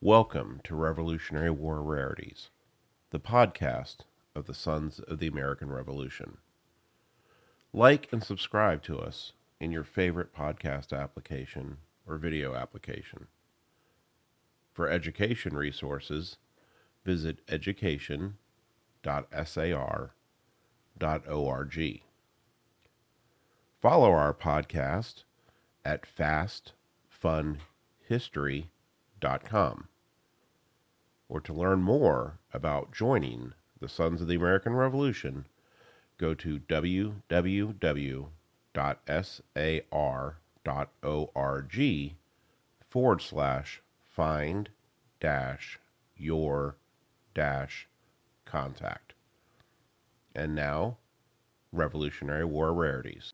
Welcome to Revolutionary War Rarities, the podcast of the Sons of the American Revolution. Like and subscribe to us in your favorite podcast application or video application. For education resources, visit education.sar.org. Follow our podcast at fastfunhistory.com. Or to learn more about joining the Sons of the American Revolution, go to www.sar.org forward slash find dash your dash contact. And now, Revolutionary War Rarities.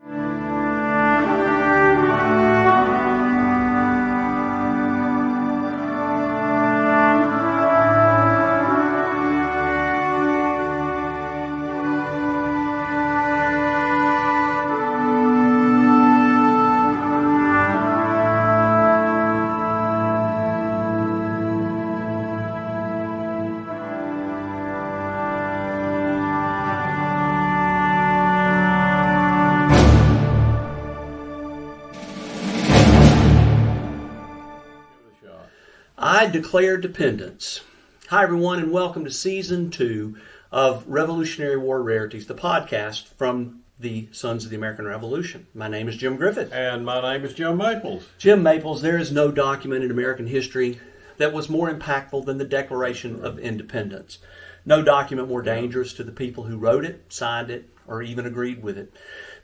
Declare dependence. Hi, everyone, and welcome to season two of Revolutionary War Rarities, the podcast from the Sons of the American Revolution. My name is Jim Griffith. And my name is Jim Maples. Jim Maples, there is no document in American history that was more impactful than the Declaration of Independence. No document more dangerous to the people who wrote it, signed it, or even agreed with it.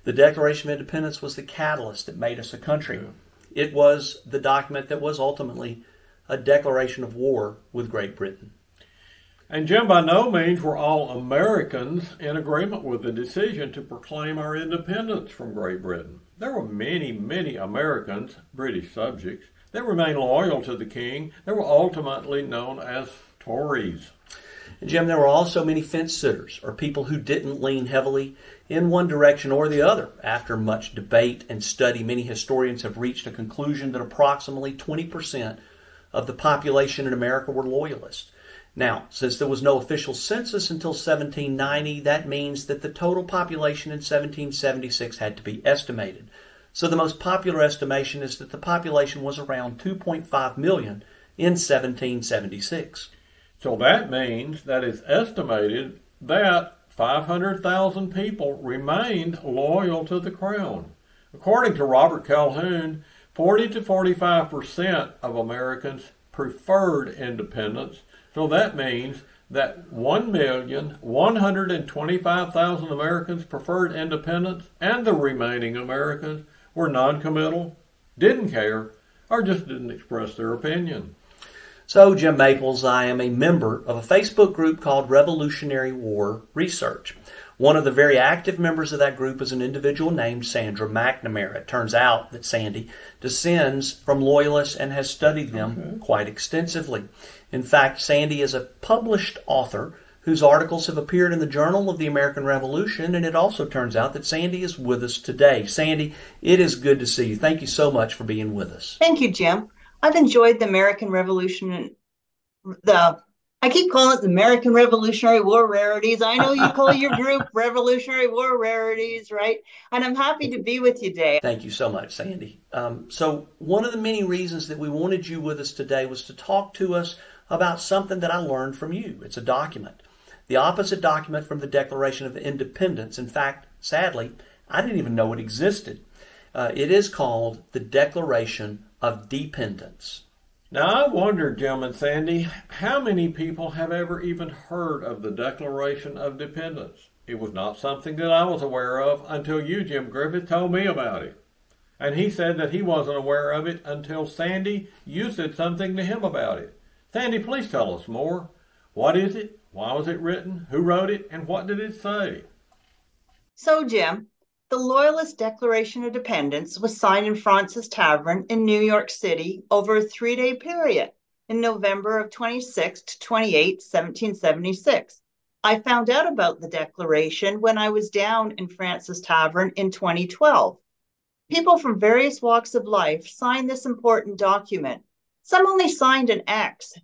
The Declaration of Independence was the catalyst that made us a country. It was the document that was ultimately a declaration of war with Great Britain. And Jim, by no means were all Americans in agreement with the decision to proclaim our independence from Great Britain. There were many, many Americans, British subjects, that remained loyal to the king. They were ultimately known as Tories. And Jim, there were also many fence sitters, or people who didn't lean heavily in one direction or the other. After much debate and study, many historians have reached a conclusion that approximately 20% of the population in America were loyalists. Now, since there was no official census until 1790, that means that the total population in 1776 had to be estimated. So the most popular estimation is that the population was around 2.5 million in 1776. So that means that it's estimated that 500,000 people remained loyal to the crown. According to Robert Calhoon, 40 to 45 percent of Americans preferred independence. So that means that 1,125,000 Americans preferred independence, and the remaining Americans were noncommittal, didn't care, or just didn't express their opinion. So, Jim Maples, I am a member of a Facebook group called Revolutionary War Research. One of the very active members of that group is an individual named Sandra McNamara. It turns out that Sandy descends from loyalists and has studied them okay. quite extensively. In fact, Sandy is a published author whose articles have appeared in the Journal of the American Revolution, and it also turns out that Sandy is with us today. Sandy, it is good to see you. Thank you so much for being with us. Thank you, Jim. I've enjoyed the American Revolution and the I keep calling it the American Revolutionary War Rarities. I know you call your group Revolutionary War Rarities, right? And I'm happy to be with you today. Thank you so much, Sandy. Um, so, one of the many reasons that we wanted you with us today was to talk to us about something that I learned from you. It's a document, the opposite document from the Declaration of Independence. In fact, sadly, I didn't even know it existed. Uh, it is called the Declaration of Dependence. Now, I wonder, gentlemen, Sandy, how many people have ever even heard of the Declaration of Dependence? It was not something that I was aware of until you, Jim Griffith, told me about it. And he said that he wasn't aware of it until Sandy, you said something to him about it. Sandy, please tell us more. What is it? Why was it written? Who wrote it? And what did it say? So, Jim, the Loyalist Declaration of Dependence was signed in Fraunces Tavern in New York City over a three day period in November of 26 to 28, 1776. I found out about the declaration when I was down in Fraunces Tavern in 2012. People from various walks of life signed this important document. Some only signed an X,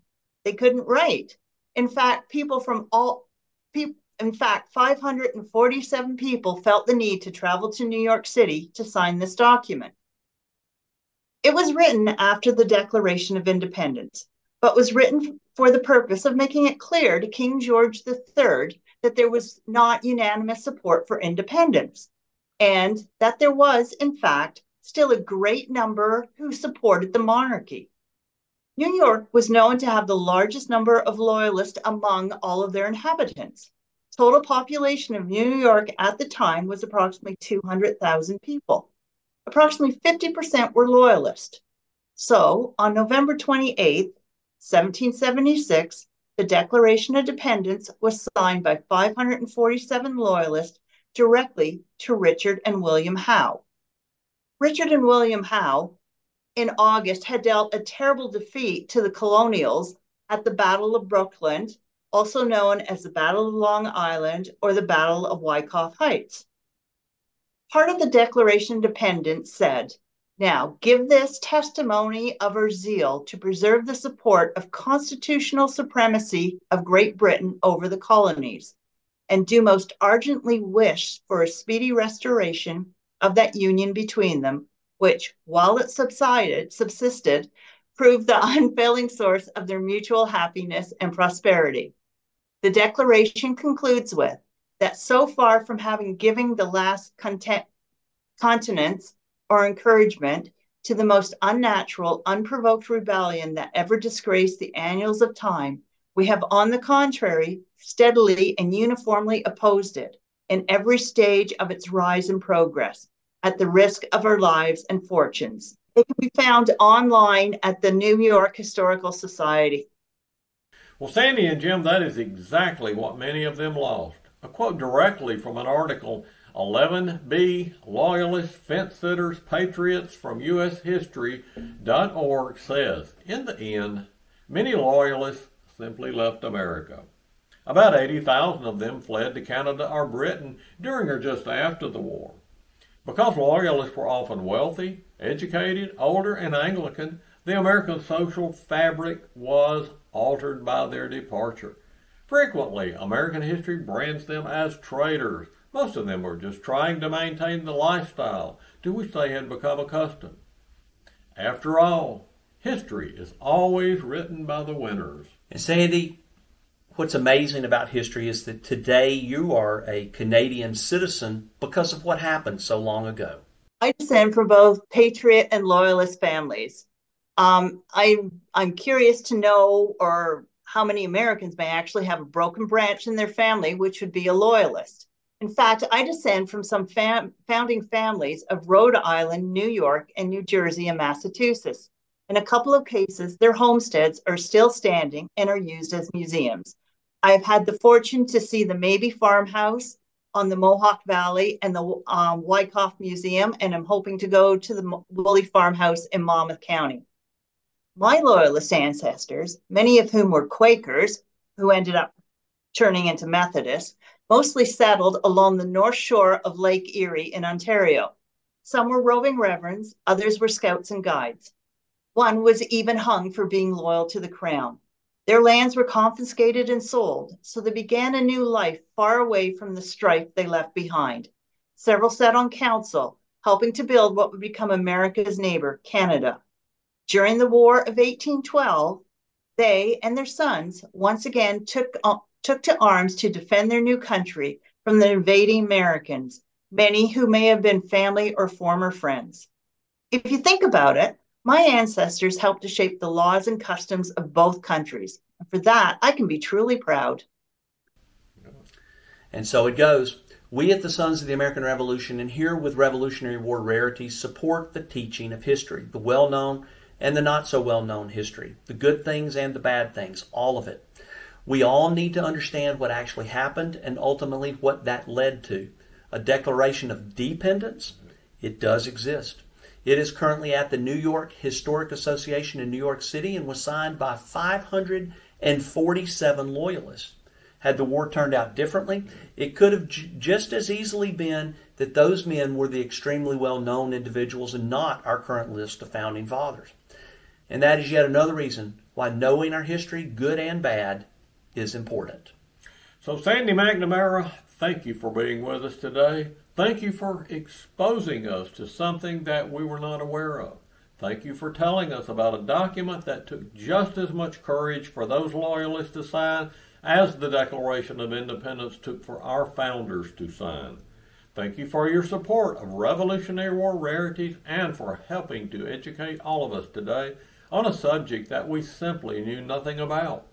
they couldn't write. In fact, people from all people in fact, 547 people felt the need to travel to New York City to sign this document. It was written after the Declaration of Independence, but was written for the purpose of making it clear to King George III that there was not unanimous support for independence, and that there was, in fact, still a great number who supported the monarchy. New York was known to have the largest number of loyalists among all of their inhabitants. Total population of New York at the time was approximately 200,000 people. Approximately 50% were loyalist. So, on November 28, 1776, the Declaration of Independence was signed by 547 loyalists directly to Richard and William Howe. Richard and William Howe, in August, had dealt a terrible defeat to the colonials at the Battle of Brooklyn also known as the Battle of Long Island or the Battle of Wyckoff Heights. Part of the Declaration of Independence said, Now give this testimony of our zeal to preserve the support of constitutional supremacy of Great Britain over the colonies, and do most ardently wish for a speedy restoration of that union between them, which, while it subsided, subsisted, proved the unfailing source of their mutual happiness and prosperity. The declaration concludes with that so far from having given the last content, continence or encouragement to the most unnatural, unprovoked rebellion that ever disgraced the annals of time, we have, on the contrary, steadily and uniformly opposed it in every stage of its rise and progress, at the risk of our lives and fortunes. It can be found online at the New York Historical Society. Well, Sandy and Jim, that is exactly what many of them lost. A quote directly from an article 11B Loyalist Fence Sitters Patriots from U.S. History.org says In the end, many Loyalists simply left America. About 80,000 of them fled to Canada or Britain during or just after the war. Because Loyalists were often wealthy, educated, older, and Anglican, the American social fabric was altered by their departure. Frequently, American history brands them as traitors. Most of them were just trying to maintain the lifestyle to which they had become accustomed. After all, history is always written by the winners. And Sandy, what's amazing about history is that today you are a Canadian citizen because of what happened so long ago. I descend from both patriot and loyalist families. Um, I'm I'm curious to know, or how many Americans may actually have a broken branch in their family, which would be a loyalist. In fact, I descend from some fam- founding families of Rhode Island, New York, and New Jersey and Massachusetts. In a couple of cases, their homesteads are still standing and are used as museums. I've had the fortune to see the Mabee Farmhouse on the Mohawk Valley and the um, Wyckoff Museum, and I'm hoping to go to the Woolley Farmhouse in Monmouth County. My Loyalist ancestors, many of whom were Quakers who ended up turning into Methodists, mostly settled along the north shore of Lake Erie in Ontario. Some were roving reverends, others were scouts and guides. One was even hung for being loyal to the crown. Their lands were confiscated and sold, so they began a new life far away from the strife they left behind. Several sat on council, helping to build what would become America's neighbor, Canada. During the War of 1812, they and their sons once again took, uh, took to arms to defend their new country from the invading Americans, many who may have been family or former friends. If you think about it, my ancestors helped to shape the laws and customs of both countries. And for that, I can be truly proud. And so it goes. We at the Sons of the American Revolution and here with Revolutionary War Rarities support the teaching of history, the well known and the not so well known history, the good things and the bad things, all of it. We all need to understand what actually happened and ultimately what that led to. A declaration of dependence, it does exist. It is currently at the New York Historic Association in New York City and was signed by 547 loyalists. Had the war turned out differently, it could have j- just as easily been that those men were the extremely well known individuals and not our current list of founding fathers. And that is yet another reason why knowing our history, good and bad, is important. So, Sandy McNamara, thank you for being with us today. Thank you for exposing us to something that we were not aware of. Thank you for telling us about a document that took just as much courage for those loyalists to sign as the Declaration of Independence took for our founders to sign. Thank you for your support of Revolutionary War rarities and for helping to educate all of us today on a subject that we simply knew nothing about.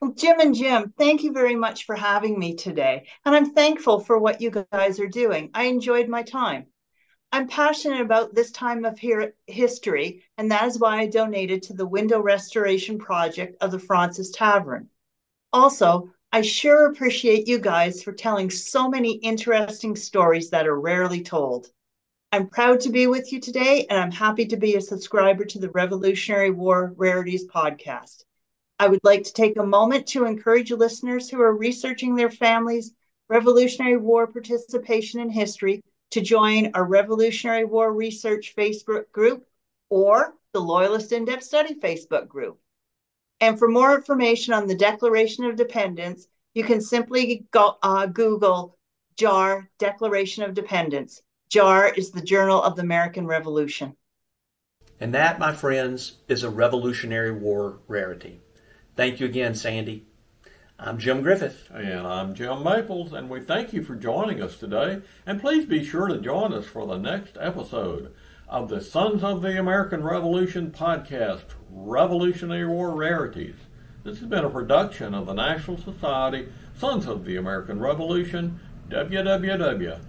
Well, Jim and Jim, thank you very much for having me today. And I'm thankful for what you guys are doing. I enjoyed my time. I'm passionate about this time of history, and that is why I donated to the window restoration project of the Fraunces Tavern. Also, I sure appreciate you guys for telling so many interesting stories that are rarely told. I'm proud to be with you today, and I'm happy to be a subscriber to the Revolutionary War Rarities podcast. I would like to take a moment to encourage listeners who are researching their families' Revolutionary War participation in history to join our Revolutionary War Research Facebook group or the Loyalist In Depth Study Facebook group. And for more information on the Declaration of Dependence, you can simply go, uh, Google JAR Declaration of Dependence. JAR is the Journal of the American Revolution. And that, my friends, is a Revolutionary War rarity. Thank you again, Sandy. I'm Jim Griffith. And I'm Jim Maples, and we thank you for joining us today. And please be sure to join us for the next episode of the Sons of the American Revolution podcast, Revolutionary War Rarities. This has been a production of the National Society Sons of the American Revolution, www.sar.org.